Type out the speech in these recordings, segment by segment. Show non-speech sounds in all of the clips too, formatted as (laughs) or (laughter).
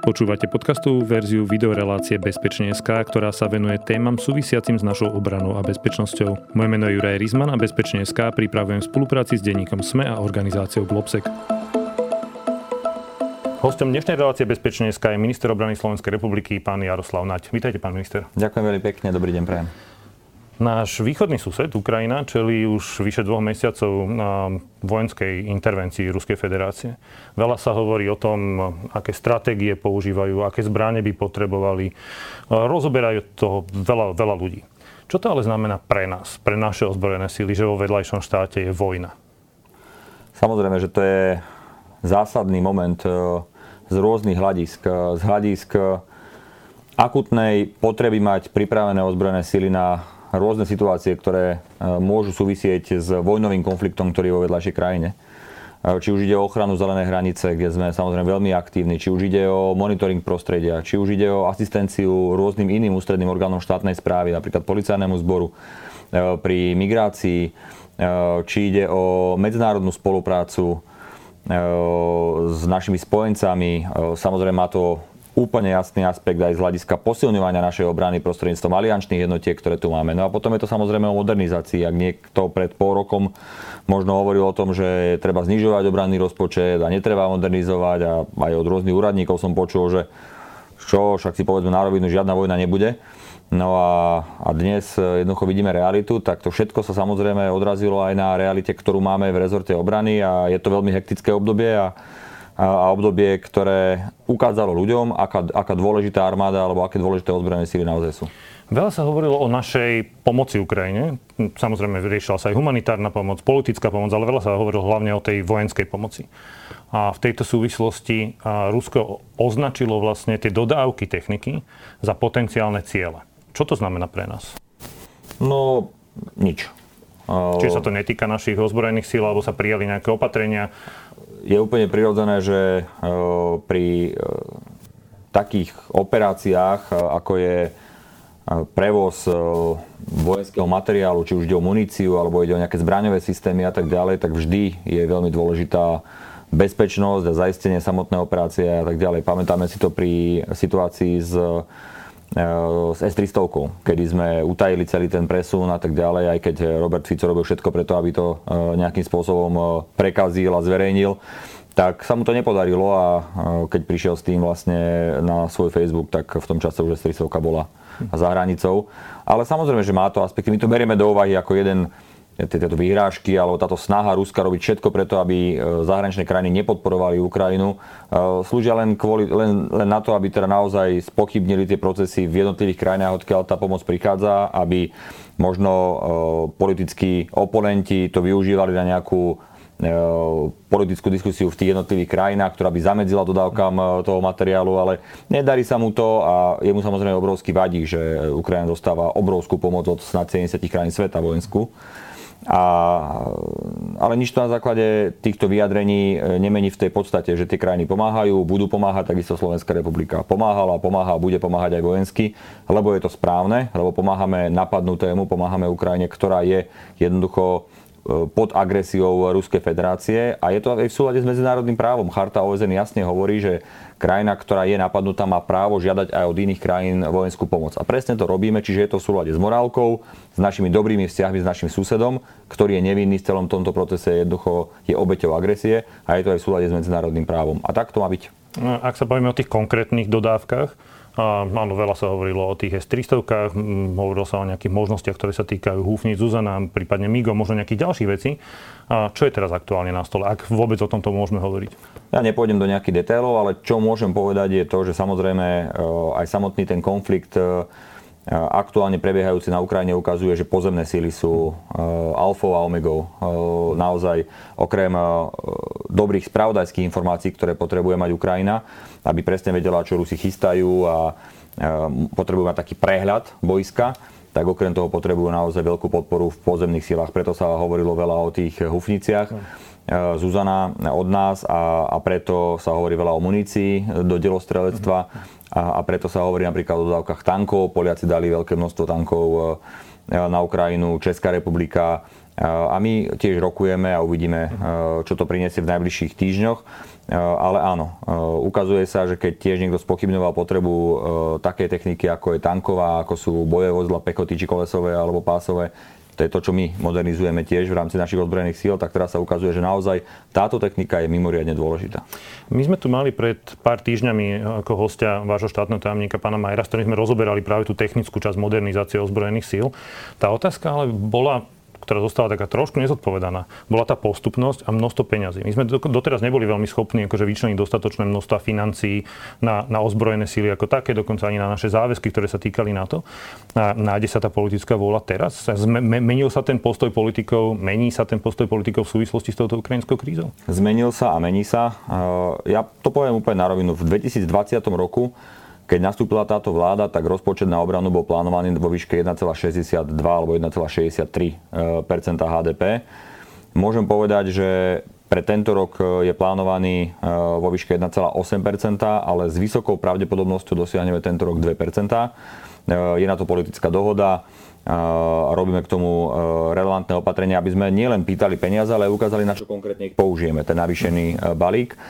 Počúvate podcastovú verziu videorelácie Bezpečne.sk, ktorá sa venuje témam súvisiacim s našou obranou a bezpečnosťou. Moje meno je Juraj Rizman a Bezpečne.sk pripravujem v spolupráci s denníkom SME a organizáciou Globsec. Hostom dnešnej relácie Bezpečne.sk je minister obrany Slovenskej republiky, pán Jaroslav Naď. Vítajte, pán minister. Ďakujem veľmi pekne, dobrý deň prajem. Náš východný sused, Ukrajina, čelí už vyše dvoch mesiacov na vojenskej intervencii Ruskej federácie. Veľa sa hovorí o tom, aké stratégie používajú, aké zbranie by potrebovali. Rozoberajú toho veľa, veľa ľudí. Čo to ale znamená pre nás, pre naše ozbrojené síly, že vo vedľajšom štáte je vojna? Samozrejme, že to je zásadný moment e, z rôznych hľadisk. Z hľadisk akutnej potreby mať pripravené ozbrojené síly na rôzne situácie, ktoré e, môžu súvisieť s vojnovým konfliktom, ktorý je vo vedľajšej krajine. E, či už ide o ochranu zelenej hranice, kde sme samozrejme veľmi aktívni, či už ide o monitoring prostredia, či už ide o asistenciu rôznym iným ústredným orgánom štátnej správy, napríklad policajnému zboru e, pri migrácii, či ide o medzinárodnú spoluprácu s našimi spojencami. Samozrejme má to úplne jasný aspekt aj z hľadiska posilňovania našej obrany prostredníctvom aliančných jednotiek, ktoré tu máme. No a potom je to samozrejme o modernizácii. Ak niekto pred pol rokom možno hovoril o tom, že treba znižovať obranný rozpočet a netreba modernizovať a aj od rôznych úradníkov som počul, že čo, však si povedzme na rovinu, žiadna vojna nebude. No a, a dnes jednoducho vidíme realitu, tak to všetko sa samozrejme odrazilo aj na realite, ktorú máme v rezorte obrany a je to veľmi hektické obdobie a a obdobie, ktoré ukázalo ľuďom, aká, aká dôležitá armáda alebo aké dôležité ozbrojené síly naozaj sú. Veľa sa hovorilo o našej pomoci Ukrajine. Samozrejme, riešila sa aj humanitárna pomoc, politická pomoc, ale veľa sa hovorilo hlavne o tej vojenskej pomoci. A v tejto súvislosti Rusko označilo vlastne tie dodávky techniky za potenciálne ciele. Čo to znamená pre nás? No, nič. Čiže sa to netýka našich ozbrojených síl, alebo sa prijali nejaké opatrenia je úplne prirodzené, že e, pri e, takých operáciách, e, ako je prevoz vojenského materiálu, či už ide o muníciu, alebo ide o nejaké zbraňové systémy a tak ďalej, tak vždy je veľmi dôležitá bezpečnosť a zaistenie samotnej operácie a tak ďalej. Pamätáme si to pri situácii s s S-300, kedy sme utajili celý ten presun a tak ďalej, aj keď Robert Fico robil všetko preto, aby to e, nejakým spôsobom e, prekazil a zverejnil, tak sa mu to nepodarilo a e, keď prišiel s tým vlastne na svoj Facebook, tak v tom čase už S-300 bola za hranicou. Ale samozrejme, že má to aspekty. My to berieme do úvahy ako jeden tieto výhrážky alebo táto snaha Ruska robiť všetko preto, aby e, zahraničné krajiny nepodporovali Ukrajinu, e, slúžia len, kvôli, len, len na to, aby teda naozaj spochybnili tie procesy v jednotlivých krajinách, odkiaľ tá pomoc prichádza, aby možno e, politickí oponenti to využívali na nejakú politickú diskusiu v tých jednotlivých krajinách, ktorá by zamedzila dodávkam toho materiálu, ale nedarí sa mu to a jemu samozrejme obrovský vadí, že Ukrajina dostáva obrovskú pomoc od snad 70 krajín sveta vojenskú. A, ale nič to na základe týchto vyjadrení e, nemení v tej podstate, že tie krajiny pomáhajú, budú pomáhať, takisto Slovenská republika pomáhala, pomáha a bude pomáhať aj vojensky, lebo je to správne, lebo pomáhame napadnutému, pomáhame Ukrajine, ktorá je jednoducho pod agresiou Ruskej federácie a je to aj v súlade s medzinárodným právom. Charta OSN jasne hovorí, že krajina, ktorá je napadnutá, má právo žiadať aj od iných krajín vojenskú pomoc. A presne to robíme, čiže je to v súlade s morálkou, s našimi dobrými vzťahmi s našim susedom, ktorý je nevinný v celom tomto procese, jednoducho je obeťou agresie a je to aj v súlade s medzinárodným právom. A tak to má byť. No, ak sa bavíme o tých konkrétnych dodávkach, a áno, veľa sa hovorilo o tých S-300, hovorilo sa o nejakých možnostiach, ktoré sa týkajú Húfnic, Zuzana, prípadne Migo, možno nejakých ďalších vecí. A čo je teraz aktuálne na stole, ak vôbec o tomto môžeme hovoriť? Ja nepôjdem do nejakých detailov, ale čo môžem povedať je to, že samozrejme e, aj samotný ten konflikt e, aktuálne prebiehajúci na Ukrajine ukazuje, že pozemné síly sú alfou a omegou. Naozaj okrem dobrých spravodajských informácií, ktoré potrebuje mať Ukrajina, aby presne vedela, čo Rusi chystajú a potrebujú mať taký prehľad boiska, tak okrem toho potrebujú naozaj veľkú podporu v pozemných silách. Preto sa hovorilo veľa o tých hufniciach. Zuzana od nás a, a preto sa hovorí veľa o munícii do delostrelectva a, a preto sa hovorí napríklad o dodávkach tankov. Poliaci dali veľké množstvo tankov e, na Ukrajinu, Česká republika a my tiež rokujeme a uvidíme, e, čo to priniesie v najbližších týždňoch. ale áno, ukazuje sa, že keď tiež niekto spochybňoval potrebu takej techniky, ako je tanková, ako sú bojové vozidla, pechoty, či kolesové alebo pásové, to je to, čo my modernizujeme tiež v rámci našich ozbrojených síl, tak teraz sa ukazuje, že naozaj táto technika je mimoriadne dôležitá. My sme tu mali pred pár týždňami ako hostia vášho štátneho tajomníka pána Majera, s ktorým sme rozoberali práve tú technickú časť modernizácie ozbrojených síl. Tá otázka ale bola ktorá zostala taká trošku nezodpovedaná, bola tá postupnosť a množstvo peňazí. My sme doteraz neboli veľmi schopní akože vyčleniť dostatočné množstva financií na, na ozbrojené síly ako také, dokonca ani na naše záväzky, ktoré sa týkali na to. A nájde sa tá politická vôľa teraz? Menil sa ten postoj politikov, mení sa ten postoj politikov v súvislosti s touto ukrajinskou krízou? Zmenil sa a mení sa. Ja to poviem úplne na rovinu. V 2020 roku keď nastúpila táto vláda, tak rozpočet na obranu bol plánovaný vo výške 1,62 alebo 1,63% HDP. Môžem povedať, že pre tento rok e, je plánovaný e, vo výške 1,8% ale s vysokou pravdepodobnosťou dosiahneme tento rok 2 e, Je na to politická dohoda a robíme k tomu relevantné opatrenia, aby sme nielen pýtali peniaze, ale ukázali, na čo konkrétne ich použijeme, ten navýšený balík.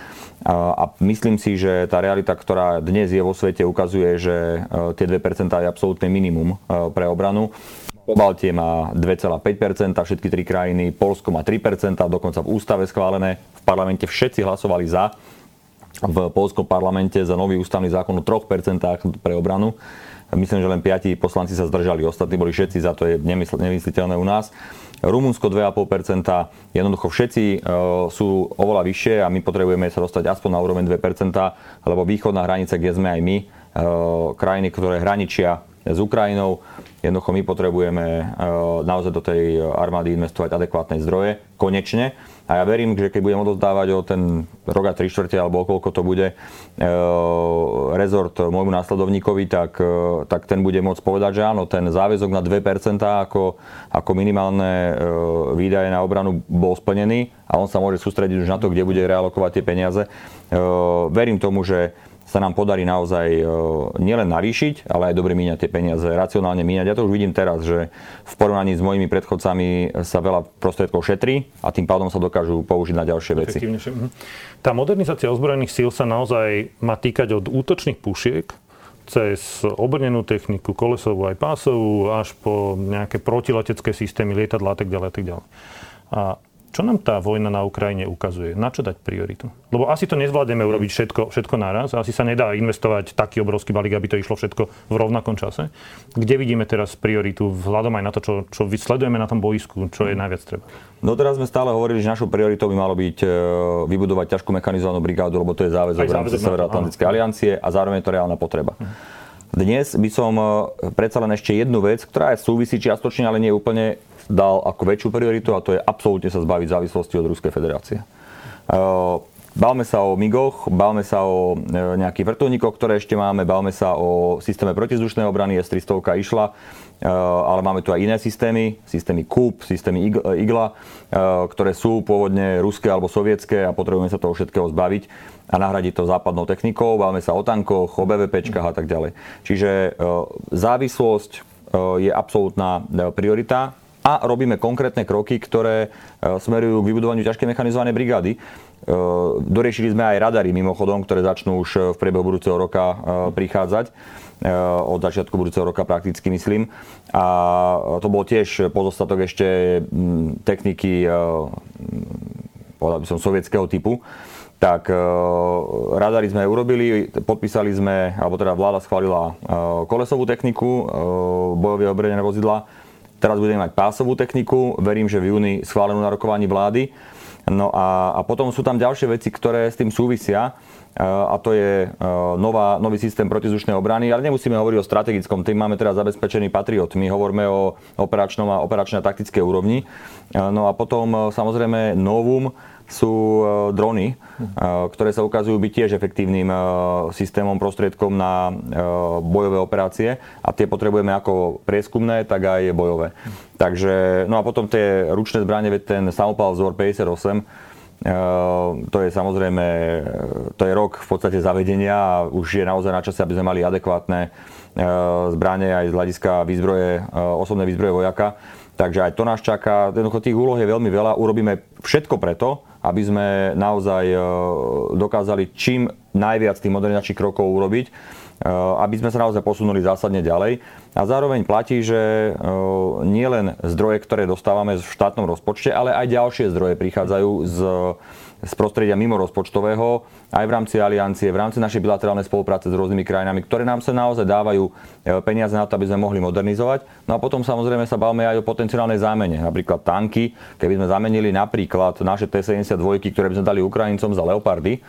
A myslím si, že tá realita, ktorá dnes je vo svete, ukazuje, že e, tie 2% je absolútne minimum e, pre obranu. Pobaltie má 2,5%, všetky tri krajiny, Polsko má 3%, dokonca v ústave schválené. V parlamente všetci hlasovali za. V polskom parlamente za nový ústavný zákon o 3% pre obranu. Myslím, že len piati poslanci sa zdržali, ostatní boli všetci za, to je nemysliteľné u nás. Rumunsko 2,5%, jednoducho všetci e, sú oveľa vyššie a my potrebujeme sa dostať aspoň na úroveň 2%, lebo východná hranica, kde sme aj my, e, krajiny, ktoré hraničia s Ukrajinou, jednoducho my potrebujeme e, naozaj do tej armády investovať adekvátne zdroje, konečne. A ja verím, že keď budem odozdávať o ten rok a tri štvrte alebo koľko to bude e, rezort môjmu následovníkovi, tak, e, tak ten bude môcť povedať, že áno, ten záväzok na 2% ako, ako minimálne e, výdaje na obranu bol splnený a on sa môže sústrediť už na to, kde bude realokovať tie peniaze. Verím tomu, že sa nám podarí naozaj e, nielen navýšiť, ale aj dobre míňať tie peniaze, racionálne míňať. Ja to už vidím teraz, že v porovnaní s mojimi predchodcami sa veľa prostriedkov šetrí a tým pádom sa dokážu použiť na ďalšie veci. Mhm. Tá modernizácia ozbrojených síl sa naozaj má týkať od útočných pušiek cez obrnenú techniku, kolesovú aj pásovú, až po nejaké protiletecké systémy, lietadla a tak ďalej a tak ďalej. A čo nám tá vojna na Ukrajine ukazuje? Na čo dať prioritu? Lebo asi to nezvládneme urobiť všetko, všetko naraz. Asi sa nedá investovať taký obrovský balík, aby to išlo všetko v rovnakom čase. Kde vidíme teraz prioritu vzhľadom aj na to, čo, čo sledujeme na tom boisku, čo je najviac treba? No teraz sme stále hovorili, že našou prioritou by malo byť e, vybudovať ťažkú mechanizovanú brigádu, lebo to je záväzok v rámci Severoatlantickej aliancie a zároveň je to reálna potreba. Dnes by som e, predsa len ešte jednu vec, ktorá je súvisí čiastočne, ale nie úplne dal ako väčšiu prioritu a to je absolútne sa zbaviť závislosti od Ruskej federácie. Bálme sa o MIGoch, bálme sa o e, nejakých vrtulníkoch, ktoré ešte máme, bálme sa o systéme protizdušnej obrany, S-300 išla, e, ale máme tu aj iné systémy, systémy KUP, systémy IGLA, e, ktoré sú pôvodne ruské alebo sovietské a potrebujeme sa toho všetkého zbaviť a nahradiť to západnou technikou. Bálme sa o tankoch, o BVPčkách a tak ďalej. Čiže závislosť je absolútna priorita a robíme konkrétne kroky, ktoré e, smerujú k vybudovaniu ťažkej mechanizovanej brigády. E, doriešili sme aj radary mimochodom, ktoré začnú už v priebehu budúceho roka e, prichádzať od začiatku budúceho roka prakticky myslím. A to bol tiež pozostatok ešte techniky, povedal by som, sovietského typu. Tak radary sme urobili, podpísali sme, alebo teda vláda schválila kolesovú techniku, bojové obredené vozidla, Teraz budeme mať pásovú techniku, verím, že v júni schválenú na rokovaní vlády. No a, a potom sú tam ďalšie veci, ktoré s tým súvisia e, a to je e, nová, nový systém protizdušnej obrany, ale nemusíme hovoriť o strategickom, tým máme teraz zabezpečený Patriot. My hovoríme o operačnom a operačnej a taktickej úrovni. E, no a potom samozrejme novum, sú e, drony, e, ktoré sa ukazujú byť tiež efektívnym e, systémom, prostriedkom na bojové operácie a tie potrebujeme ako prieskumné, tak aj bojové. Takže, no a potom tie ručné zbranie, ten samopal vzor 58, to je samozrejme, to je rok v podstate zavedenia a už je naozaj na čase, aby sme mali adekvátne zbranie aj z hľadiska výzbroje, osobnej výzbroje vojaka. Takže aj to nás čaká. Jednoducho tých úloh je veľmi veľa. Urobíme všetko preto, aby sme naozaj dokázali čím najviac tých modernizačných krokov urobiť, aby sme sa naozaj posunuli zásadne ďalej. A zároveň platí, že nie len zdroje, ktoré dostávame v štátnom rozpočte, ale aj ďalšie zdroje prichádzajú z z prostredia mimo rozpočtového, aj v rámci aliancie, v rámci našej bilaterálnej spolupráce s rôznymi krajinami, ktoré nám sa naozaj dávajú e, peniaze na to, aby sme mohli modernizovať. No a potom samozrejme sa bavíme aj o potenciálnej zámene. Napríklad tanky, keby sme zamenili napríklad naše T-72, ktoré by sme dali Ukrajincom za Leopardy,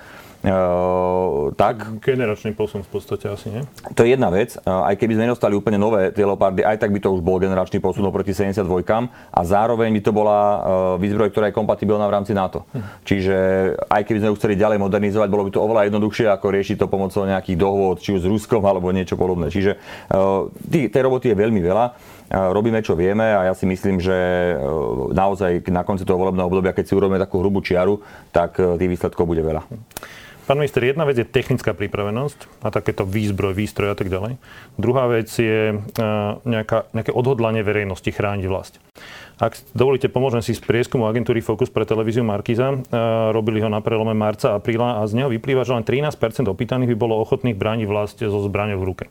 tak. Generačný posun v podstate asi, nie? To je jedna vec. Uh, aj keby sme nedostali úplne nové tie Leopardy, aj tak by to už bol generačný posun oproti 72 a zároveň by to bola uh, výzbroj, ktorá je kompatibilná v rámci NATO. Hm. Čiže aj keby sme ju chceli ďalej modernizovať, bolo by to oveľa jednoduchšie, ako riešiť to pomocou nejakých dohôd, či už s Ruskom alebo niečo podobné. Čiže uh, tej roboty je veľmi veľa robíme, čo vieme a ja si myslím, že naozaj na konci toho volebného obdobia, keď si urobíme takú hrubú čiaru, tak tých výsledkov bude veľa. Pán minister, jedna vec je technická pripravenosť a takéto výzbroj, výstroj a tak ďalej. Druhá vec je e, nejaká, nejaké odhodlanie verejnosti chrániť vlast. Ak dovolíte, pomôžem si z prieskumu agentúry Focus pre televíziu Markiza. E, robili ho na prelome marca a apríla a z neho vyplýva, že len 13 opýtaných by bolo ochotných brániť vlast so zbraňou v ruke.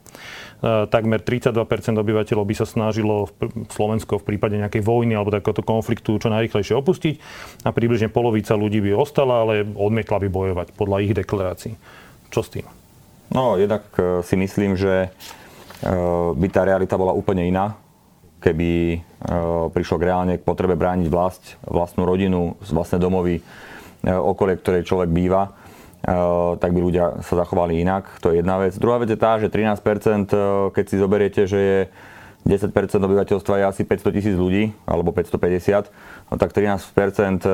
E, takmer 32% obyvateľov by sa snažilo v Slovensko v prípade nejakej vojny alebo takéhoto konfliktu čo najrychlejšie opustiť a približne polovica ľudí by ostala, ale odmietla by bojovať podľa ich deklarácií. Čo s tým? No, jednak e, si myslím, že by tá realita bola úplne iná keby prišlo k reálne k potrebe brániť vlast, vlastnú rodinu, vlastné domovy, okolie, ktorej človek býva, tak by ľudia sa zachovali inak. To je jedna vec. Druhá vec je tá, že 13%, keď si zoberiete, že je 10% obyvateľstva je asi 500 tisíc ľudí, alebo 550, no tak 13%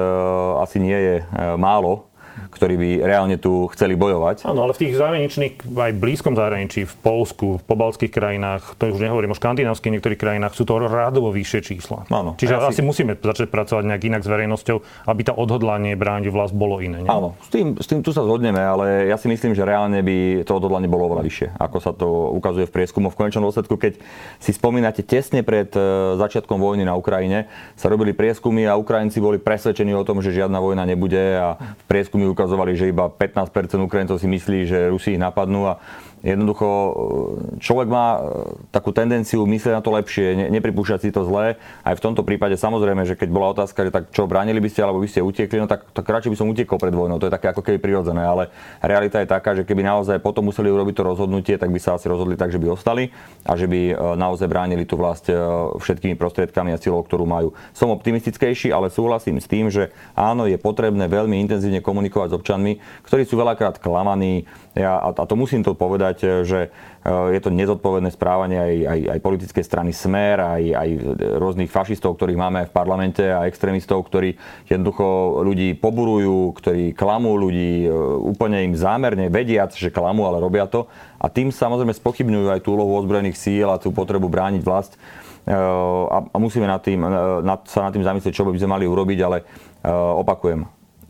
asi nie je málo ktorí by reálne tu chceli bojovať. Áno, ale v tých zahraničných, aj blízkom zahraničí, v Polsku, v pobalských krajinách, to už nehovorím o škandinávskych niektorých krajinách, sú to rádovo vyššie čísla. Áno. Čiže asi... asi musíme začať pracovať nejak inak s verejnosťou, aby tá odhodlanie brániť vlast bolo iné. Nie? Áno, s tým, s tým tu sa zhodneme, ale ja si myslím, že reálne by to odhodlanie bolo oveľa vyššie, ako sa to ukazuje v prieskumu. V konečnom dôsledku, keď si spomínate tesne pred e, začiatkom vojny na Ukrajine, sa robili prieskumy a Ukrajinci boli presvedčení o tom, že žiadna vojna nebude a prieskumy ukazovali, že iba 15% Ukrajincov si myslí, že Rusi ich napadnú a Jednoducho e, človek má e, takú tendenciu myslieť na to lepšie, ne, nepripúšťať si to zlé. Aj v tomto prípade samozrejme, že keď bola otázka, že tak čo, bránili by ste alebo by ste utekli, no tak, tak radšej by som utekol pred vojnou. To je také ako keby prirodzené, ale realita je taká, že keby naozaj potom museli urobiť to rozhodnutie, tak by sa asi rozhodli tak, že by ostali a že by e, naozaj bránili tú vlast všetkými prostriedkami a silou, ktorú majú. Som optimistickejší, ale súhlasím s tým, že áno, je potrebné veľmi intenzívne komunikovať s občanmi, ktorí sú veľakrát klamaní, ja, a to musím to povedať, e, že e, je to nezodpovedné správanie aj, aj, aj politické strany Smer, aj, aj rôznych fašistov, ktorých máme v parlamente a extrémistov, ktorí jednoducho ľudí poburujú, ktorí klamú ľudí e, úplne im zámerne, vediac, že klamú, ale robia to. A tým samozrejme spochybňujú aj tú úlohu ozbrojených síl a tú potrebu brániť vlast. A musíme nad tým, nad, sa nad tým zamyslieť, čo by sme mali urobiť, ale opakujem,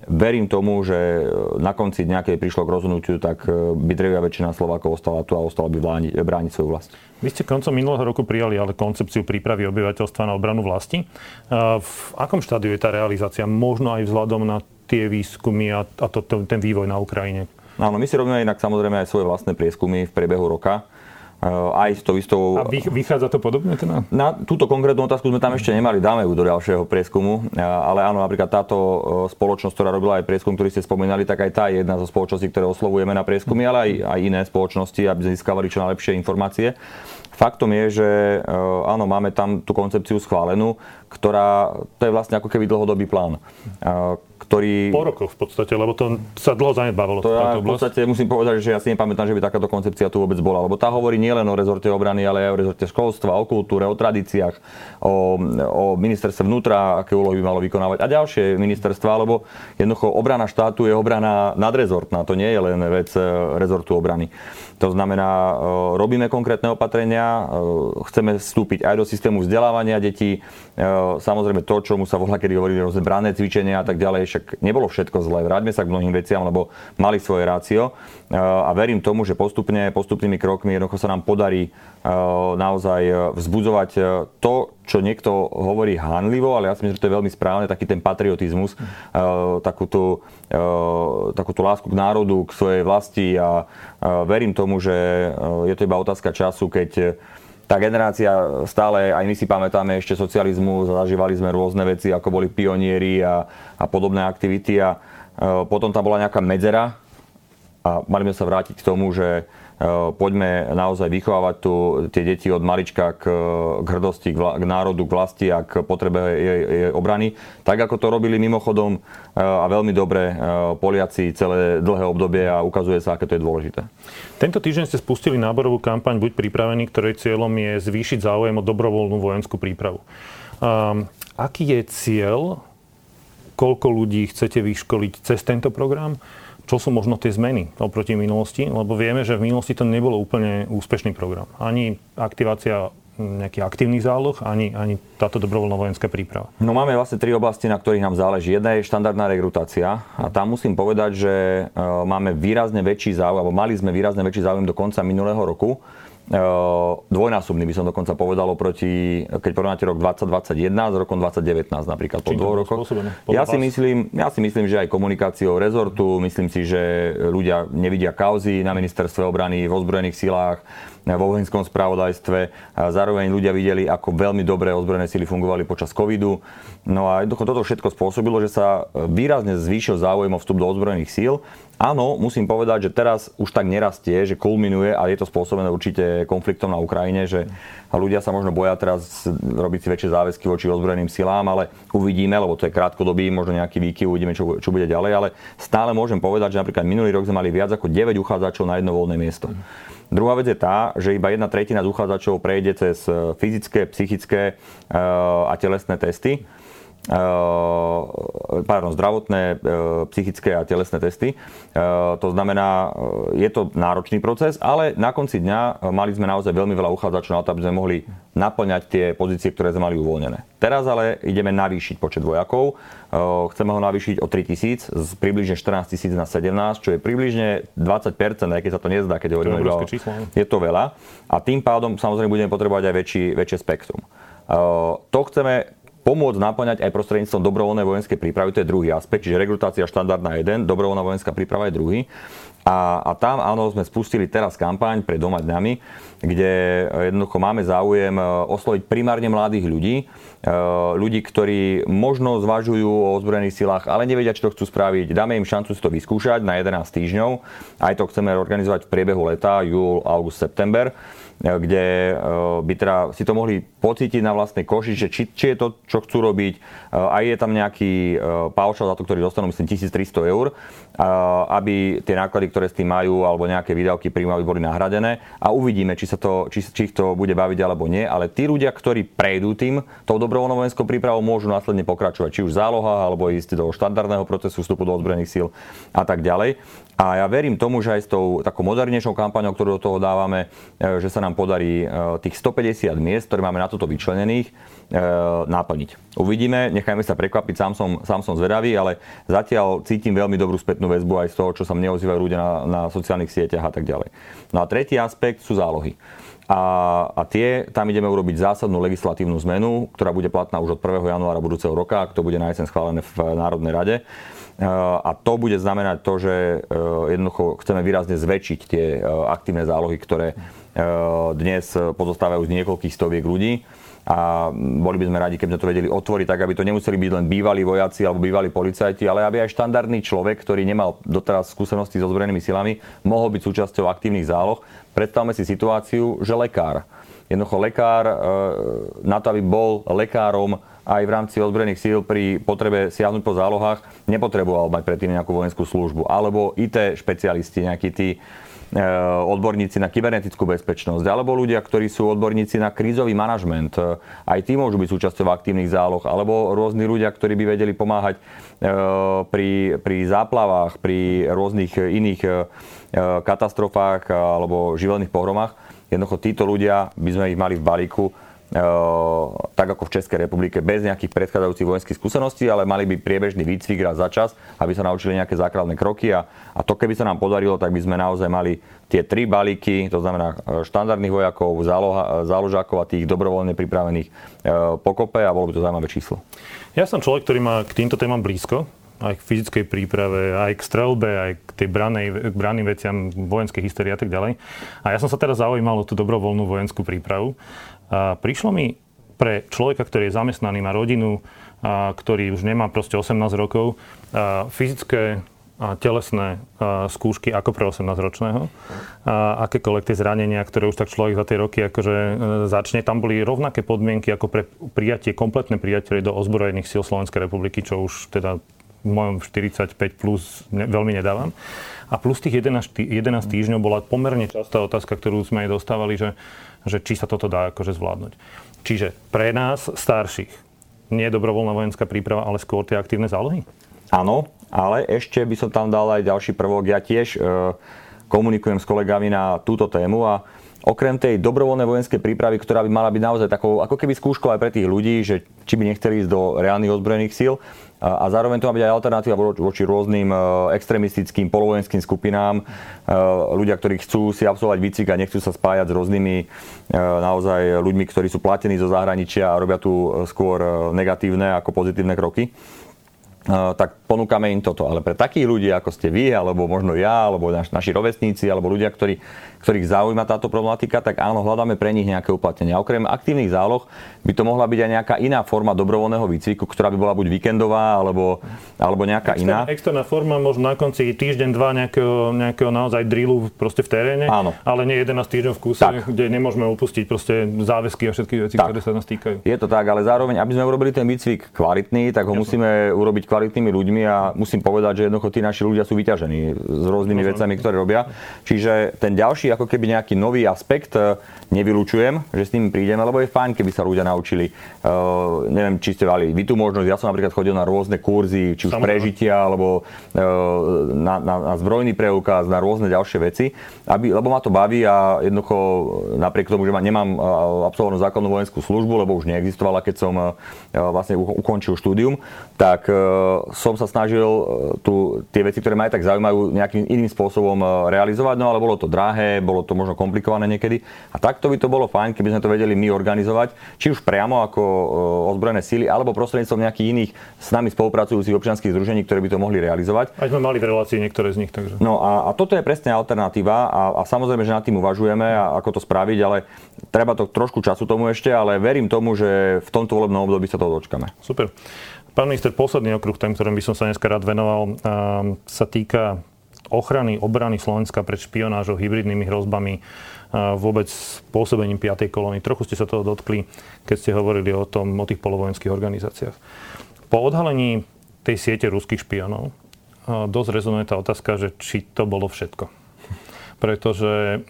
verím tomu, že e, na konci dňa, keď prišlo k rozhodnutiu, tak e, by drevia väčšina Slovákov ostala tu a ostala by brániť, brániť svoju vlast. Vy ste koncom minulého roku prijali ale koncepciu prípravy obyvateľstva na obranu vlasti. E, v akom štádiu je tá realizácia? Možno aj vzhľadom na tie výskumy a, a to, ten vývoj na Ukrajine? Áno, my si robíme inak samozrejme aj svoje vlastné prieskumy v priebehu roka aj s tou istou... A vychádza to podobne teda? Na túto konkrétnu otázku sme tam ešte nemali, dáme ju do ďalšieho prieskumu, ale áno, napríklad táto spoločnosť, ktorá robila aj prieskum, ktorý ste spomínali, tak aj tá je jedna zo spoločností, ktoré oslovujeme na prieskumy, ale aj, aj iné spoločnosti, aby sme získavali čo najlepšie informácie. Faktom je, že áno, máme tam tú koncepciu schválenú, ktorá, to je vlastne ako keby dlhodobý plán, ktorý... Po rokoch v podstate, lebo to sa dlho zanedbávalo. To ja v podstate musím povedať, že ja si nepamätám, že by takáto koncepcia tu vôbec bola, lebo tá hovorí nielen o rezorte obrany, ale aj o rezorte školstva, o kultúre, o tradíciách, o, o ministerstve vnútra, aké úlohy by malo vykonávať a ďalšie ministerstva, lebo jednoducho obrana štátu je obrana nadrezortná, to nie je len vec e, rezortu obrany. To znamená, e, robíme konkrétne opatrenia, e, chceme vstúpiť aj do systému vzdelávania detí, samozrejme to, čo mu sa volá, kedy hovorí rôzne branné cvičenia a tak ďalej, však nebolo všetko zlé, vráťme sa k mnohým veciam, lebo mali svoje rácio. A verím tomu, že postupne, postupnými krokmi jednoducho sa nám podarí naozaj vzbudzovať to, čo niekto hovorí hanlivo, ale ja si myslím, že to je veľmi správne, taký ten patriotizmus, takú tú, takú tú lásku k národu, k svojej vlasti. A verím tomu, že je to iba otázka času, keď tá generácia stále, aj my si pamätáme ešte socializmu, zažívali sme rôzne veci, ako boli pionieri a, a podobné aktivity a e, potom tam bola nejaká medzera a mali sme sa vrátiť k tomu, že poďme naozaj vychovávať tu tie deti od malička k, k hrdosti, k, vla, k národu, k vlasti a k potrebe jej, jej obrany. Tak ako to robili mimochodom eh, a veľmi dobre eh, Poliaci celé dlhé obdobie a ukazuje sa, aké to je dôležité. Tento týždeň ste spustili náborovú kampaň Buď pripravený, ktorej cieľom je zvýšiť záujem o dobrovoľnú vojenskú prípravu. Um, aký je cieľ? Koľko ľudí chcete vyškoliť cez tento program? Čo sú možno tie zmeny oproti minulosti, lebo vieme, že v minulosti to nebolo úplne úspešný program. Ani aktivácia nejakých aktívnych záloh, ani, ani táto dobrovoľná vojenská príprava? No máme vlastne tri oblasti, na ktorých nám záleží. Jedna je štandardná rekrutácia a tam musím povedať, že e, máme výrazne väčší záujem, alebo mali sme výrazne väčší záujem do konca minulého roku dvojnásobný by som dokonca povedal oproti, keď porovnáte rok 2021 s rokom 2019 napríklad po dvoch rokoch. Ja si, myslím, ja si myslím, že aj komunikáciou rezortu, myslím si, že ľudia nevidia kauzy na ministerstve obrany, v ozbrojených silách, vo vojenskom spravodajstve. Zároveň ľudia videli, ako veľmi dobre ozbrojené sily fungovali počas covidu. No a toto všetko spôsobilo, že sa výrazne zvýšil záujem o vstup do ozbrojených síl Áno, musím povedať, že teraz už tak nerastie, že kulminuje a je to spôsobené určite konfliktom na Ukrajine, že ľudia sa možno boja teraz robiť si väčšie záväzky voči ozbrojeným silám, ale uvidíme, lebo to je krátkodobý, možno nejaký výkyv, uvidíme, čo, čo bude ďalej, ale stále môžem povedať, že napríklad minulý rok sme mali viac ako 9 uchádzačov na jedno voľné miesto. Druhá vec je tá, že iba jedna tretina z uchádzačov prejde cez fyzické, psychické eh, a telesné testy pardon, zdravotné, eh, psychické a telesné testy. Eh, to znamená, je to náročný proces, ale na konci dňa mali sme naozaj veľmi veľa uchádzačov na to, aby sme mohli naplňať tie pozície, ktoré sme mali uvoľnené. Teraz ale ideme navýšiť počet vojakov. Chceme ho navýšiť o 3000 z približne 14 tisíc na 17, čo je približne 20%, aj keď sa to nezdá, keď hovoríme o Je to veľa. A tým pádom samozrejme budeme potrebovať aj väčší, väčšie spektrum. To chceme pomôcť naplňať aj prostredníctvom dobrovoľnej vojenskej prípravy, to je druhý aspekt, čiže rekrutácia štandardná jeden, dobrovoľná vojenská príprava je druhý. A, a tam áno, sme spustili teraz kampaň pre doma dňami, kde jednoducho máme záujem e, osloviť primárne mladých ľudí, e, ľudí, ktorí možno zvažujú o ozbrojených silách, ale nevedia, čo to chcú spraviť. Dáme im šancu si to vyskúšať na 11 týždňov. Aj to chceme organizovať v priebehu leta, júl, august, september kde by teda si to mohli pocítiť na vlastnej koži, že či, či je to, čo chcú robiť. Aj je tam nejaký paušal za to, ktorý dostanú, myslím, 1300 eur, aby tie náklady, ktoré s tým majú, alebo nejaké výdavky príjmajú, boli nahradené. A uvidíme, či, sa to, či, či ich to bude baviť alebo nie. Ale tí ľudia, ktorí prejdú tým, tou dobrovoľnou vojenskou prípravou, môžu následne pokračovať, či už záloha, alebo ísť do štandardného procesu vstupu do ozbrojených síl a tak ďalej. A ja verím tomu, že aj s tou takou modernejšou kampaňou, ktorú do toho dávame, e, že sa nám podarí e, tých 150 miest, ktoré máme na toto vyčlenených, e, naplniť. Uvidíme, nechajme sa prekvapiť, sám som, sám som zvedavý, ale zatiaľ cítim veľmi dobrú spätnú väzbu aj z toho, čo sa mne ozývajú ľudia na, na sociálnych sieťach a tak ďalej. No a tretí aspekt sú zálohy. A, a tie, tam ideme urobiť zásadnú legislatívnu zmenu, ktorá bude platná už od 1. januára budúceho roka, ak to bude na jeseň schválené v Národnej rade. A to bude znamenať to, že e, jednoducho chceme výrazne zväčšiť tie e, aktívne zálohy, ktoré dnes pozostávajú z niekoľkých stoviek ľudí a boli by sme radi, keby sme to vedeli otvoriť tak, aby to nemuseli byť len bývalí vojaci alebo bývalí policajti, ale aby aj štandardný človek, ktorý nemal doteraz skúsenosti so zbrojenými silami, mohol byť súčasťou aktívnych záloh. Predstavme si situáciu, že lekár. Jednoducho lekár na to, aby bol lekárom aj v rámci ozbrojených síl pri potrebe siahnuť po zálohách nepotreboval mať predtým nejakú vojenskú službu. Alebo IT špecialisti, nejakí tí e, odborníci na kybernetickú bezpečnosť, alebo ľudia, ktorí sú odborníci na krízový manažment. E, aj tí môžu byť súčasťou aktívnych záloh, alebo rôzni ľudia, ktorí by vedeli pomáhať e, pri, pri záplavách, pri rôznych iných katastrofách alebo živelných pohromách. Jednoducho títo ľudia by sme ich mali v balíku tak ako v Českej republike, bez nejakých predchádzajúcich vojenských skúseností, ale mali by priebežný výcvik raz za čas, aby sa naučili nejaké základné kroky a, a to keby sa nám podarilo, tak by sme naozaj mali tie tri balíky, to znamená štandardných vojakov, záloha, záložákov a tých dobrovoľne pripravených pokope a bolo by to zaujímavé číslo. Ja som človek, ktorý má k týmto témam blízko aj k fyzickej príprave, aj k strelbe, aj k tej branej, k branným veciam, vojenskej histórii a tak ďalej. A ja som sa teraz zaujímal o tú dobrovoľnú vojenskú prípravu. Prišlo mi pre človeka, ktorý je zamestnaný, má rodinu, a ktorý už nemá proste 18 rokov, a fyzické a telesné a skúšky ako pre 18-ročného. A akékoľvek tie zranenia, ktoré už tak človek za tie roky akože e, začne, tam boli rovnaké podmienky ako pre prijatie, kompletné prijatie do ozbrojených síl Slovenskej republiky, čo už teda v mojom 45 plus ne, veľmi nedávam. A plus tých 11, 11 týždňov bola pomerne častá otázka, ktorú sme aj dostávali, že, že či sa toto dá akože zvládnuť. Čiže pre nás starších nie je dobrovoľná vojenská príprava, ale skôr tie aktívne zálohy? Áno, ale ešte by som tam dal aj ďalší prvok. Ja tiež e, komunikujem s kolegami na túto tému a okrem tej dobrovoľnej vojenskej prípravy, ktorá by mala byť naozaj takou ako keby skúškou aj pre tých ľudí, že či by nechceli ísť do reálnych ozbrojených síl, a zároveň to má byť aj alternatíva voči rôznym e, extremistickým polovojenským skupinám. E, ľudia, ktorí chcú si absolvovať výcvik a nechcú sa spájať s rôznymi e, naozaj ľuďmi, ktorí sú platení zo zahraničia a robia tu skôr negatívne ako pozitívne kroky tak ponúkame im toto. Ale pre takých ľudí, ako ste vy, alebo možno ja, alebo naš, naši rovesníci, alebo ľudia, ktorí ktorých zaujíma táto problematika, tak áno, hľadáme pre nich nejaké uplatnenie. Okrem aktívnych záloh by to mohla byť aj nejaká iná forma dobrovoľného výcviku, ktorá by bola buď víkendová, alebo, alebo nejaká Externá, iná. Externá forma, možno na konci týždeň, dva nejakého, nejakého naozaj drillu proste v teréne, áno. ale nie 11 týždňov v kúse, tak. kde nemôžeme upustiť proste záväzky a všetky veci, tak. ktoré sa nás týkajú. Je to tak, ale zároveň, aby sme urobili ten výcvik kvalitný, tak ho Jasne. musíme urobiť kvalitnými ľuďmi a musím povedať, že jednoducho tí naši ľudia sú vyťažení s rôznymi Rozumiem. vecami, ktoré robia. Čiže ten ďalší ako keby nejaký nový aspekt, e, nevylučujem, že s tým prídeme, lebo je fajn, keby sa ľudia naučili. Uh, neviem, či ste mali vy tú možnosť, ja som napríklad chodil na rôzne kurzy, či už Samozrejme. prežitia, alebo uh, na, na, na zbrojný preukaz, na rôzne ďalšie veci, aby, lebo ma to baví a jednoducho napriek tomu, že ma, nemám uh, absolvovanú základnú vojenskú službu, lebo už neexistovala, keď som uh, vlastne ukončil štúdium, tak uh, som sa snažil tu, tie veci, ktoré ma aj tak zaujímajú, nejakým iným spôsobom realizovať, no ale bolo to drahé, bolo to možno komplikované niekedy. A takto by to bolo fajn, keby sme to vedeli my organizovať, či už priamo ako e, ozbrojené síly, alebo prostredníctvom nejakých iných s nami spolupracujúcich občianských združení, ktoré by to mohli realizovať. Aj sme mali v relácii niektoré z nich. Takže. No a, a toto je presne alternatíva a, a samozrejme, že nad tým uvažujeme a ako to spraviť, ale treba to trošku času tomu ešte, ale verím tomu, že v tomto volebnom období sa toho dočkame. Super. Pán minister, posledný okruh tém, ktorým by som sa dneska rád venoval, sa týka ochrany, obrany Slovenska pred špionážou, hybridnými hrozbami, vôbec pôsobením 5. kolóny. Trochu ste sa toho dotkli, keď ste hovorili o, tom, o tých polovojenských organizáciách. Po odhalení tej siete ruských špionov dosť rezonuje tá otázka, že či to bolo všetko. (laughs) Pretože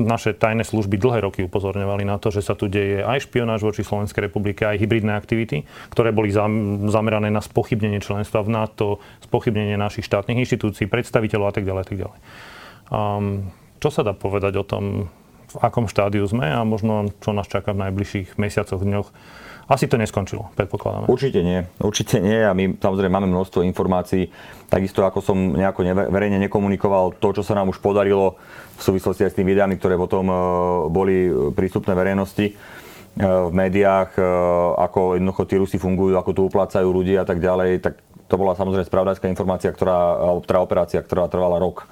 naše tajné služby dlhé roky upozorňovali na to, že sa tu deje aj špionáž voči Slovenskej republike, aj hybridné aktivity, ktoré boli zamerané na spochybnenie členstva v NATO, spochybnenie našich štátnych inštitúcií, predstaviteľov a tak ďalej. Tak ďalej. Um, čo sa dá povedať o tom, v akom štádiu sme a možno čo nás čaká v najbližších mesiacoch, dňoch? Asi to neskončilo, predpokladáme. Určite nie. Určite nie a my samozrejme máme množstvo informácií. Takisto ako som nejako verejne nekomunikoval to, čo sa nám už podarilo v súvislosti aj s tými videami, ktoré potom e, boli prístupné verejnosti e, v médiách, e, ako jednoducho tí Rusi fungujú, ako tu uplácajú ľudí a tak ďalej, tak to bola samozrejme spravodajská informácia, ktorá, teda operácia, ktorá trvala rok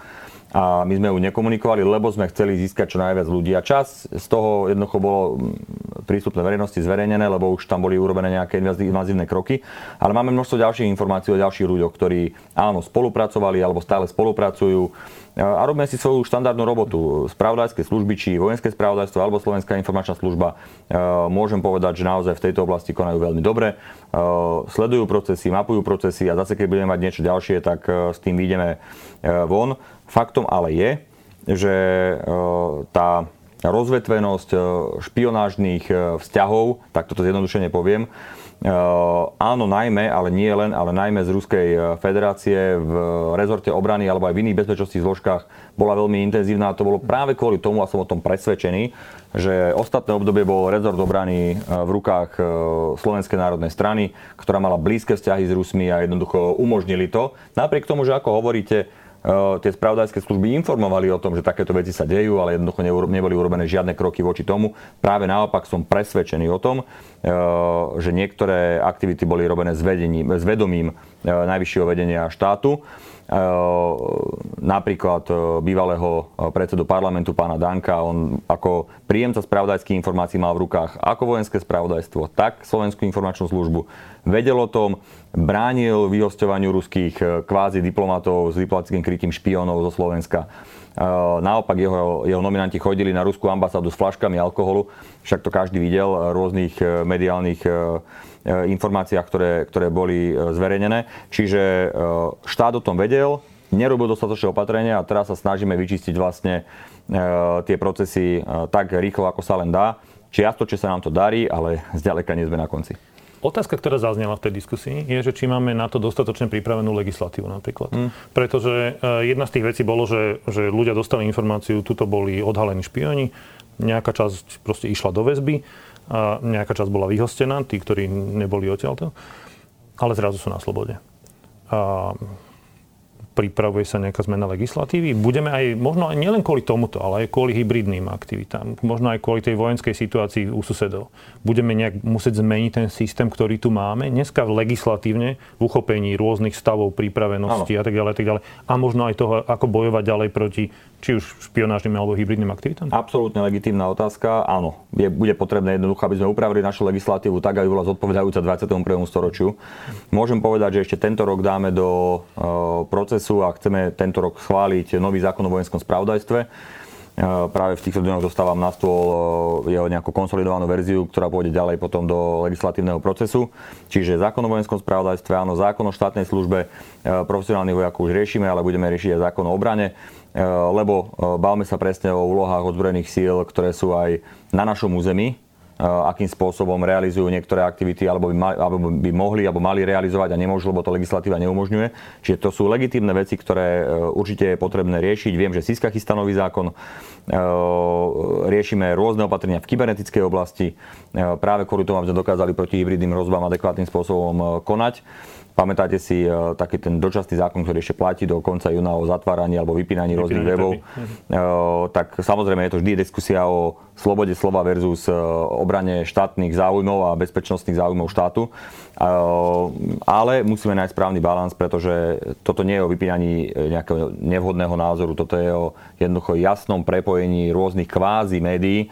a my sme ju nekomunikovali, lebo sme chceli získať čo najviac ľudí. A čas z toho jednoducho bolo mm, prístupné verejnosti zverejnené, lebo už tam boli urobené nejaké invazívne kroky. Ale máme množstvo ďalších informácií o ďalších ľuďoch, ktorí áno, spolupracovali alebo stále spolupracujú a robíme si svoju štandardnú robotu. Spravodajské služby, či vojenské spravodajstvo alebo Slovenská informačná služba, e, môžem povedať, že naozaj v tejto oblasti konajú veľmi dobre. E, sledujú procesy, mapujú procesy a zase keď budeme mať niečo ďalšie, tak e, s tým vyjdeme von. Faktom ale je, že tá rozvetvenosť špionážnych vzťahov, tak toto zjednodušene poviem, áno, najmä, ale nie len, ale najmä z Ruskej federácie v rezorte obrany alebo aj v iných bezpečnostných zložkách bola veľmi intenzívna a to bolo práve kvôli tomu, a som o tom presvedčený, že ostatné obdobie bol rezort obrany v rukách Slovenskej národnej strany, ktorá mala blízke vzťahy s Rusmi a jednoducho umožnili to. Napriek tomu, že ako hovoríte, tie spravodajské služby informovali o tom, že takéto veci sa dejú, ale jednoducho neboli urobené žiadne kroky voči tomu. Práve naopak som presvedčený o tom, že niektoré aktivity boli robené s, vedením, s vedomím najvyššieho vedenia štátu napríklad bývalého predsedu parlamentu pána Danka, on ako príjemca spravodajských informácií mal v rukách ako vojenské spravodajstvo, tak Slovenskú informačnú službu. Vedel o tom, bránil vyhostovaniu ruských kvázi diplomatov s diplomatickým krytím špiónov zo Slovenska. Naopak jeho, jeho nominanti chodili na ruskú ambasádu s flaškami alkoholu, však to každý videl v rôznych mediálnych E, informáciách, ktoré, ktoré boli e, zverejnené. Čiže e, štát o tom vedel, nerobil dostatočné opatrenia a teraz sa snažíme vyčistiť vlastne tie procesy tak rýchlo, ako sa len dá. Čiastočne sa nám to darí, ale zďaleka nie sme na konci. Otázka, ktorá zaznela v tej diskusii, je, že či máme na to dostatočne pripravenú legislatívu napríklad. Mm. Pretože jedna z tých vecí bolo, že, že ľudia dostali informáciu, tuto boli odhalení špioni, nejaká časť proste išla do väzby a nejaká časť bola vyhostená, tí, ktorí neboli odtiaľto, ale zrazu sú na slobode. A pripravuje sa nejaká zmena legislatívy. Budeme aj, možno aj nielen kvôli tomuto, ale aj kvôli hybridným aktivitám, možno aj kvôli tej vojenskej situácii u susedov. Budeme nejak musieť zmeniť ten systém, ktorý tu máme, dneska legislatívne, v uchopení rôznych stavov pripravenosti a tak ďalej, a tak ďalej. A možno aj toho, ako bojovať ďalej proti či už špionážnym alebo hybridným aktivitám? Absolútne legitímna otázka. Áno, je, bude potrebné jednoducho, aby sme upravili našu legislatívu tak, aby bola zodpovedajúca 21. storočiu. Môžem povedať, že ešte tento rok dáme do e, procesu a chceme tento rok schváliť nový zákon o vojenskom spravodajstve. E, práve v týchto dňoch dostávam na stôl e, jeho nejakú konsolidovanú verziu, ktorá pôjde ďalej potom do legislatívneho procesu. Čiže zákon o vojenskom spravodajstve, áno, zákon o štátnej službe, e, profesionálnych vojakov už riešime, ale budeme riešiť aj zákon o obrane. Eh, lebo eh, bavme sa presne o úlohách ozbrojených síl, ktoré sú aj na našom území, eh, akým spôsobom realizujú niektoré aktivity, alebo by, mali, alebo by mohli, alebo mali realizovať a nemôžu, lebo to legislatíva neumožňuje. Čiže to sú legitímne veci, ktoré určite je potrebné riešiť. Viem, že Siska chystá nový zákon, riešime rôzne opatrenia v kybernetickej oblasti, práve kvôli tomu, aby sme dokázali proti hybridným hrozbám adekvátnym spôsobom konať. Pamätáte si uh, taký ten dočasný zákon, ktorý ešte platí do konca júna o zatváraní alebo vypínaní rôznych webov. Uh, tak samozrejme je to vždy diskusia o slobode slova versus uh, obrane štátnych záujmov a bezpečnostných záujmov štátu. Ale musíme nájsť správny balans, pretože toto nie je o vypínaní nejakého nevhodného názoru, toto je o jednoducho jasnom prepojení rôznych kvázi médií,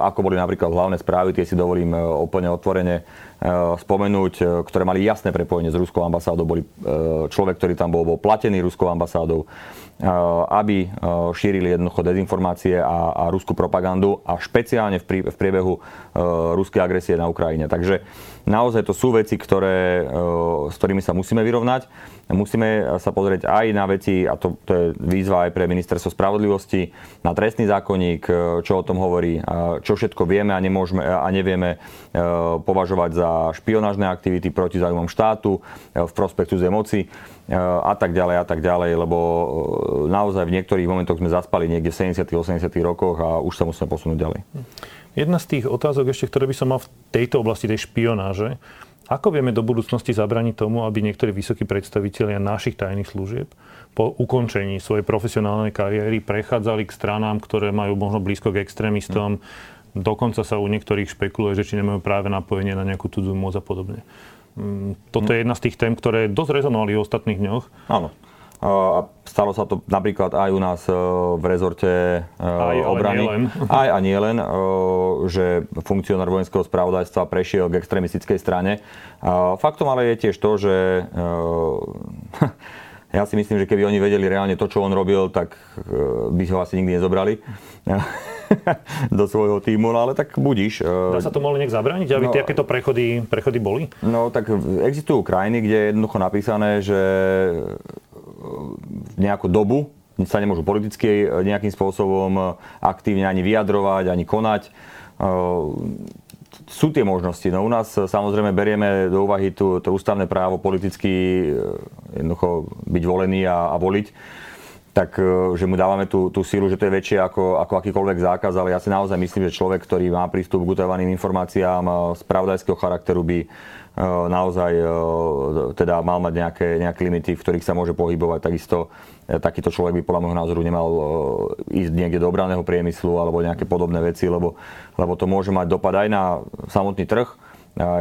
ako boli napríklad hlavné správy, tie si dovolím úplne otvorene Eh, spomenúť, eh, ktoré mali jasné prepojenie s ruskou ambasádou. Boli eh, človek, ktorý tam bol, bol platený ruskou ambasádou, aby šírili jednoducho dezinformácie a, a ruskú propagandu a špeciálne v priebehu ruskej agresie na Ukrajine. Takže naozaj to sú veci, ktoré, s ktorými sa musíme vyrovnať. Musíme sa pozrieť aj na veci, a to, to je výzva aj pre ministerstvo spravodlivosti, na trestný zákonník, čo o tom hovorí, čo všetko vieme a, nemôžeme, a nevieme považovať za špionážne aktivity proti záujmom štátu, v prospektu cudzej moci a tak ďalej a tak ďalej, lebo naozaj v niektorých momentoch sme zaspali niekde v 70 80 rokoch a už sa musíme posunúť ďalej. Jedna z tých otázok ešte, ktoré by som mal v tejto oblasti tej špionáže, ako vieme do budúcnosti zabraniť tomu, aby niektorí vysokí predstavitelia našich tajných služieb po ukončení svojej profesionálnej kariéry prechádzali k stranám, ktoré majú možno blízko k extrémistom, dokonca sa u niektorých špekuluje, že či nemajú práve napojenie na nejakú cudzú moc a podobne. Mm, toto je jedna z tých tém, ktoré dosť rezonovali v ostatných dňoch. Áno. Stalo sa to napríklad aj u nás e, v rezorte e, aj, obrany. Nie len. (laughs) Aj a nie len, e, že funkcionár vojenského spravodajstva prešiel k extremistickej strane. Faktom ale je tiež to, že (laughs) ja si myslím, že keby oni vedeli reálne to, čo on robil, tak by ho asi nikdy nezobrali (laughs) do svojho týmu, no ale tak budíš. Dá sa to mohli nejak zabrániť, aby no, takéto prechody, prechody boli? No tak existujú krajiny, kde je jednoducho napísané, že nejakú dobu sa nemôžu politicky nejakým spôsobom aktívne ani vyjadrovať, ani konať. sú tie možnosti. No u nás samozrejme berieme do úvahy to, to ústavné právo politicky jednoducho byť volený a, a voliť tak že mu dávame tú, tú sílu, že to je väčšie ako, ako akýkoľvek zákaz, ale ja si naozaj myslím, že človek, ktorý má prístup k utajovaným informáciám z pravdajského charakteru by naozaj teda mal mať nejaké, nejaké limity, v ktorých sa môže pohybovať. Takisto E, takýto človek by podľa môjho názoru nemal e, ísť niekde do obranného priemyslu alebo nejaké podobné veci, lebo, lebo to môže mať dopad aj na samotný trh.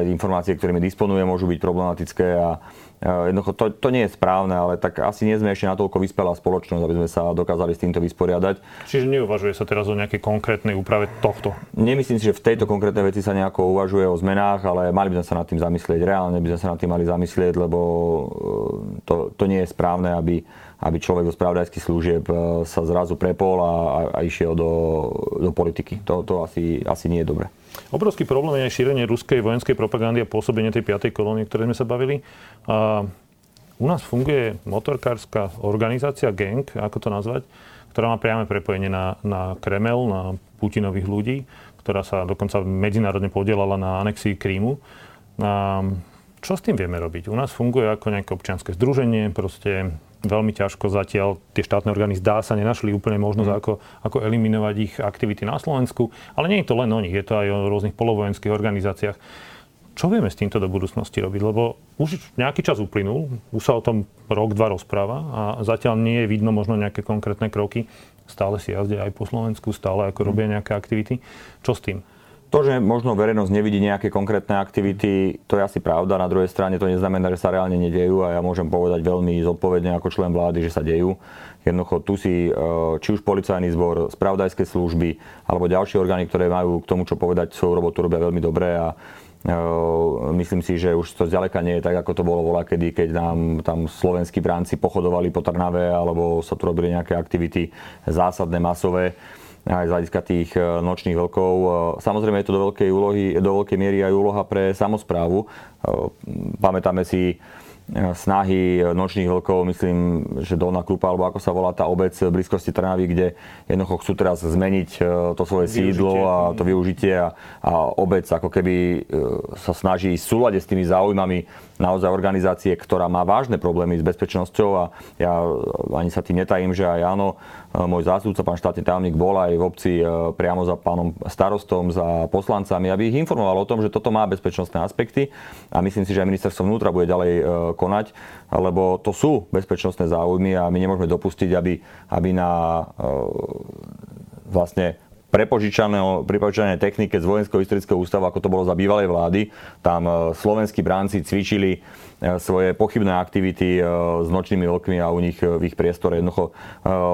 Informácie, ktorými disponuje, môžu byť problematické a jednoducho to, to nie je správne, ale tak asi nie sme ešte natoľko vyspelá spoločnosť, aby sme sa dokázali s týmto vysporiadať. Čiže neuvažuje sa teraz o nejakej konkrétnej úprave tohto? Nemyslím si, že v tejto konkrétnej veci sa nejako uvažuje o zmenách, ale mali by sme sa nad tým zamyslieť. Reálne by sme sa nad tým mali zamyslieť, lebo e, to, to nie je správne, aby aby človek zo spravodajských služieb e, sa zrazu prepol a, a išiel do, do politiky. To, to asi, asi nie je dobre. Obrovský problém je aj šírenie ruskej vojenskej propagandy a pôsobenie tej 5. kolónie, ktoré sme sa bavili. A u nás funguje motorkárska organizácia, gang, ako to nazvať, ktorá má priame prepojenie na, na Kremel, na Putinových ľudí, ktorá sa dokonca medzinárodne podielala na anexii Krímu. A čo s tým vieme robiť? U nás funguje ako nejaké občianske združenie, proste veľmi ťažko zatiaľ tie štátne orgány zdá sa nenašli úplne možnosť, mm. ako, ako eliminovať ich aktivity na Slovensku. Ale nie je to len o nich, je to aj o rôznych polovojenských organizáciách. Čo vieme s týmto do budúcnosti robiť? Lebo už nejaký čas uplynul, už sa o tom rok, dva rozpráva a zatiaľ nie je vidno možno nejaké konkrétne kroky. Stále si jazdia aj po Slovensku, stále ako robia nejaké aktivity. Čo s tým? To, že možno verejnosť nevidí nejaké konkrétne aktivity, to je asi pravda. Na druhej strane to neznamená, že sa reálne nedejú a ja môžem povedať veľmi zodpovedne ako člen vlády, že sa dejú. Jednoducho tu si e, či už policajný zbor, spravodajské služby alebo ďalšie orgány, ktoré majú k tomu, čo povedať, svoju robotu robia veľmi dobre a e, myslím si, že už to zďaleka nie je tak, ako to bolo voľa kedy, keď nám tam slovenskí bránci pochodovali po Trnave alebo sa tu robili nejaké aktivity zásadné, masové aj z hľadiska tých e, nočných vlkov. E, samozrejme je to do veľkej, úlohy, do veľkej miery aj úloha pre samozprávu. E, pamätáme si snahy nočných vlkov, myslím, že Dolná Krupa, alebo ako sa volá tá obec v blízkosti Trnavy, kde jednoducho chcú teraz zmeniť to svoje využitie. sídlo a to využitie a, a obec ako keby sa snaží v súlade s tými záujmami naozaj organizácie, ktorá má vážne problémy s bezpečnosťou a ja ani sa tým netajím, že aj áno, e, môj zástupca, pán štátny tajomník, bol aj v obci priamo za pánom starostom, za poslancami, aby ich informoval o tom, že toto má bezpečnostné aspekty a myslím si, že aj ministerstvo vnútra bude ďalej konať, lebo to sú bezpečnostné záujmy a my nemôžeme dopustiť, aby, aby na e, vlastne prepožičané technike z Vojenského historického ústavu, ako to bolo za bývalej vlády. Tam e, slovenskí bránci cvičili E, svoje pochybné aktivity e, s nočnými vlkmi a u nich v ich priestore. Jednoducho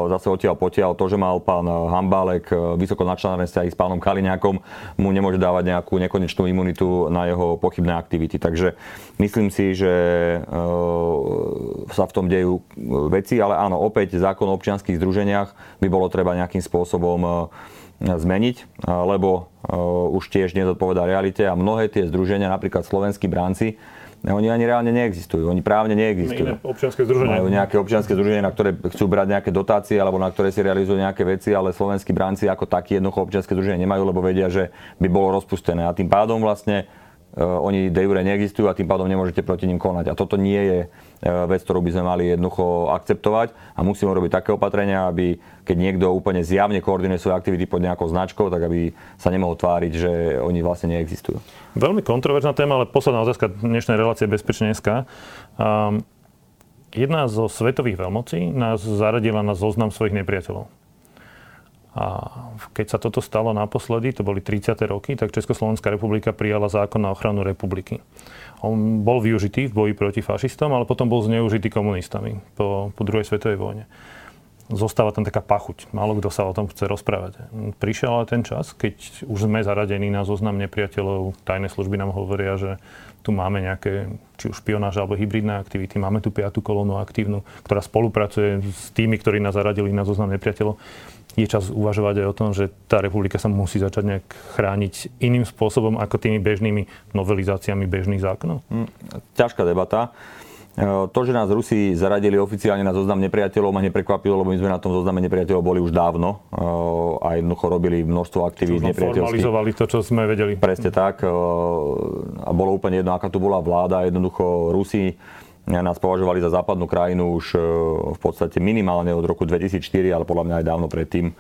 zase odtiaľ potiaľ to, že mal pán Hambálek vysoko načlenené vzťahy s pánom Kaliňákom, mu nemôže dávať nejakú nekonečnú imunitu na jeho pochybné aktivity. Takže myslím si, že sa v tom dejú veci, ale áno, opäť zákon o občianských združeniach by bolo treba nejakým spôsobom zmeniť, lebo už tiež nezodpovedá realite a mnohé tie združenia, napríklad slovenskí bránci, oni ani reálne neexistujú, oni právne neexistujú. Iné občianske združenia. Majú nejaké občianske združenia, na ktoré chcú brať nejaké dotácie alebo na ktoré si realizujú nejaké veci, ale slovenskí bránci ako takí jednoducho občianske združenia nemajú, lebo vedia, že by bolo rozpustené. A tým pádom vlastne oni de jure neexistujú a tým pádom nemôžete proti ním konať. A toto nie je E, vec, ktorú by sme mali jednoducho akceptovať a musíme robiť také opatrenia, aby keď niekto úplne zjavne koordinuje svoje aktivity pod nejakou značkou, tak aby sa nemohol tváriť, že oni vlastne neexistujú. Veľmi kontroverzná téma, ale posledná otázka dnešnej relácie Bezpečne SK. Um, jedna zo svetových veľmocí nás zaradila na zoznam svojich nepriateľov. A keď sa toto stalo naposledy, to boli 30. roky, tak Československá republika prijala zákon na ochranu republiky. On bol využitý v boji proti fašistom, ale potom bol zneužitý komunistami po, po druhej svetovej vojne. Zostáva tam taká pachuť. Málo kto sa o tom chce rozprávať. Prišiel ale ten čas, keď už sme zaradení na zoznam nepriateľov. Tajné služby nám hovoria, že tu máme nejaké, či už špionáž alebo hybridné aktivity. Máme tu piatú kolónu aktívnu, ktorá spolupracuje s tými, ktorí nás zaradili na zoznam nepriateľov je čas uvažovať aj o tom, že tá republika sa musí začať nejak chrániť iným spôsobom ako tými bežnými novelizáciami bežných zákonov? Mm, ťažká debata. to, že nás Rusi zaradili oficiálne na zoznam nepriateľov, ma neprekvapilo, lebo my sme na tom zozname nepriateľov boli už dávno a jednoducho robili množstvo aktivít nepriateľských. Formalizovali to, čo sme vedeli. Presne tak. A bolo úplne jedno, aká tu bola vláda. Jednoducho Rusi nás považovali za západnú krajinu už v podstate minimálne od roku 2004, ale podľa mňa aj dávno predtým.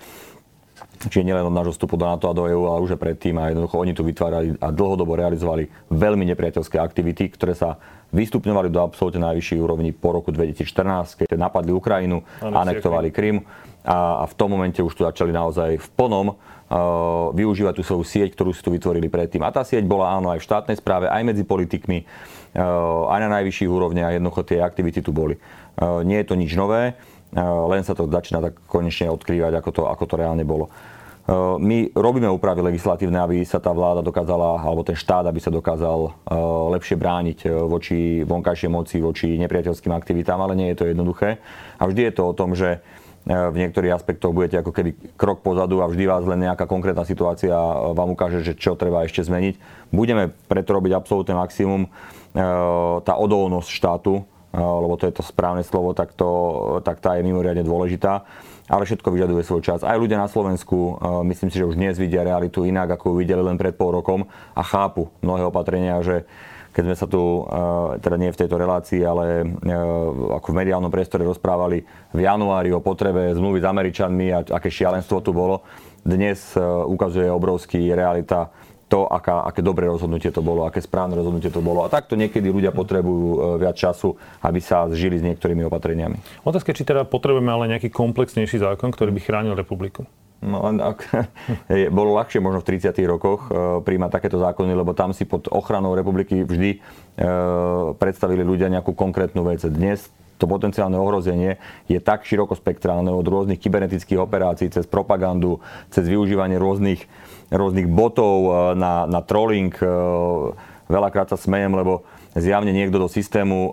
Čiže nielen od nášho vstupu do NATO a do EÚ, ale už aj predtým. A jednoducho oni tu vytvárali a dlhodobo realizovali veľmi nepriateľské aktivity, ktoré sa vystupňovali do absolútne najvyšších úrovní po roku 2014, keď napadli Ukrajinu, anektovali Krym a, a v tom momente už tu začali naozaj v plnom využívať tú svoju sieť, ktorú si tu vytvorili predtým. A tá sieť bola áno aj v štátnej správe, aj medzi politikmi, aj na najvyšších úrovniach, jednoducho tie aktivity tu boli. Nie je to nič nové, len sa to začína tak konečne odkrývať, ako to, ako to reálne bolo. My robíme úpravy legislatívne, aby sa tá vláda dokázala, alebo ten štát, aby sa dokázal lepšie brániť eh, voči vonkajšej moci, voči nepriateľským aktivitám, ale nie je to jednoduché. A vždy je to o tom, že v niektorých aspektoch budete ako keby krok pozadu a vždy vás len nejaká konkrétna situácia vám ukáže, že čo treba ešte zmeniť. Budeme preto robiť absolútne maximum. Tá odolnosť štátu, lebo to je to správne slovo, tak, to, tak tá je mimoriadne dôležitá ale všetko vyžaduje svoj čas. Aj ľudia na Slovensku, e, myslím si, že už dnes vidia realitu inak, ako ju videli len pred pol rokom a chápu mnohé opatrenia, že keď sme sa tu, e, teda nie v tejto relácii, ale e, ako v mediálnom priestore rozprávali v januári o potrebe zmluvy s Američanmi a aké šialenstvo tu bolo, dnes ukazuje obrovský realita to, aká, aké dobré rozhodnutie to bolo, aké správne rozhodnutie to bolo. A takto niekedy ľudia potrebujú e, viac času, aby sa zžili s niektorými opatreniami. Otázka, či teda potrebujeme ale nejaký komplexnejší zákon, ktorý by chránil republiku. No, ak, (laughs) bolo ľahšie možno v 30. rokoch e, príjmať takéto zákony, lebo tam si pod ochranou republiky vždy e, predstavili ľudia nejakú konkrétnu vec. Dnes to potenciálne ohrozenie je tak širokospektrálne od rôznych kybernetických operácií cez propagandu, cez využívanie rôznych rôznych botov eh, na, na trolling. Eh, veľakrát sa smejem, lebo zjavne niekto do systému, eh,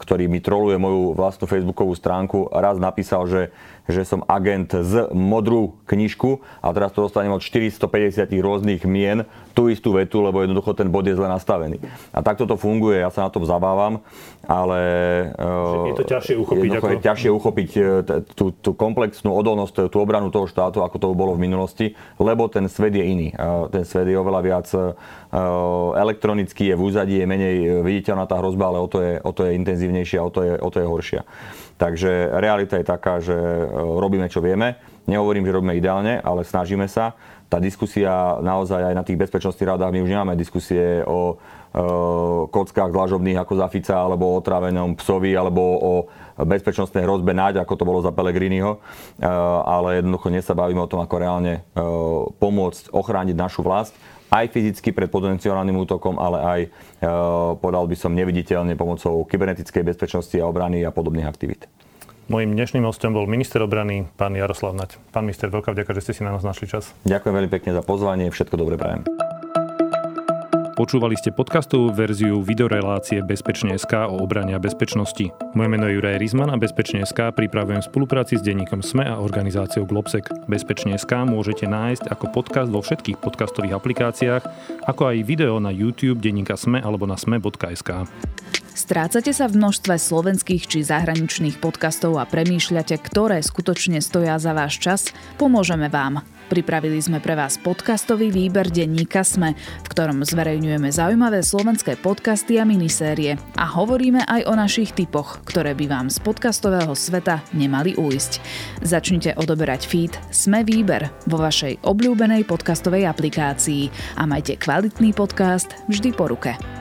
ktorý mi troluje moju vlastnú facebookovú stránku, raz napísal, že že som agent z modrú knižku a teraz to dostanem od 450 rôznych mien tú istú vetu, lebo jednoducho ten bod je zle nastavený. A takto to funguje, ja sa na tom zabávam, ale je to ťažšie uchopiť. Ako... je ťažšie uchopiť e, tú, tú komplexnú odolnosť, tú obranu toho štátu, ako to bolo v minulosti, lebo ten svet je iný. Ten svet je oveľa viac e, elektronický, je v úzadí, je menej viditeľná tá hrozba, ale o to je, o to je intenzívnejšia, o to je, o to je horšia. Takže realita je taká, že e, robíme, čo vieme. Nehovorím, že robíme ideálne, ale snažíme sa. Tá diskusia naozaj aj na tých bezpečnostných radách, my už nemáme diskusie o e, kockách dlažobných ako za Fica, alebo o otrávenom psovi, alebo o bezpečnostnej hrozbe náď, ako to bolo za Pelegriniho. E, ale jednoducho dnes sa bavíme o tom, ako reálne pomôcť ochrániť našu vlast aj fyzicky pred potenciálnym útokom, ale aj, e, podal by som, neviditeľne pomocou kybernetickej bezpečnosti a obrany a podobných aktivít. Mojím dnešným hostom bol minister obrany, pán Jaroslav Nať. Pán minister, veľká vďaka, že ste si na nás našli čas. Ďakujem veľmi pekne za pozvanie, všetko dobre prajem. Počúvali ste podcastovú verziu videorelácie Bezpečne.sk o obrane bezpečnosti. Moje meno je Juraj Rizman a Bezpečne.sk pripravujem spolupráci s denníkom SME a organizáciou Globsec. Bezpečne.sk môžete nájsť ako podcast vo všetkých podcastových aplikáciách, ako aj video na YouTube denníka SME alebo na sme.sk. Strácate sa v množstve slovenských či zahraničných podcastov a premýšľate, ktoré skutočne stoja za váš čas? Pomôžeme vám. Pripravili sme pre vás podcastový výber denníka Sme, v ktorom zverejňujeme zaujímavé slovenské podcasty a minisérie a hovoríme aj o našich typoch, ktoré by vám z podcastového sveta nemali ujsť. Začnite odoberať feed Sme výber vo vašej obľúbenej podcastovej aplikácii a majte kvalitný podcast vždy po ruke.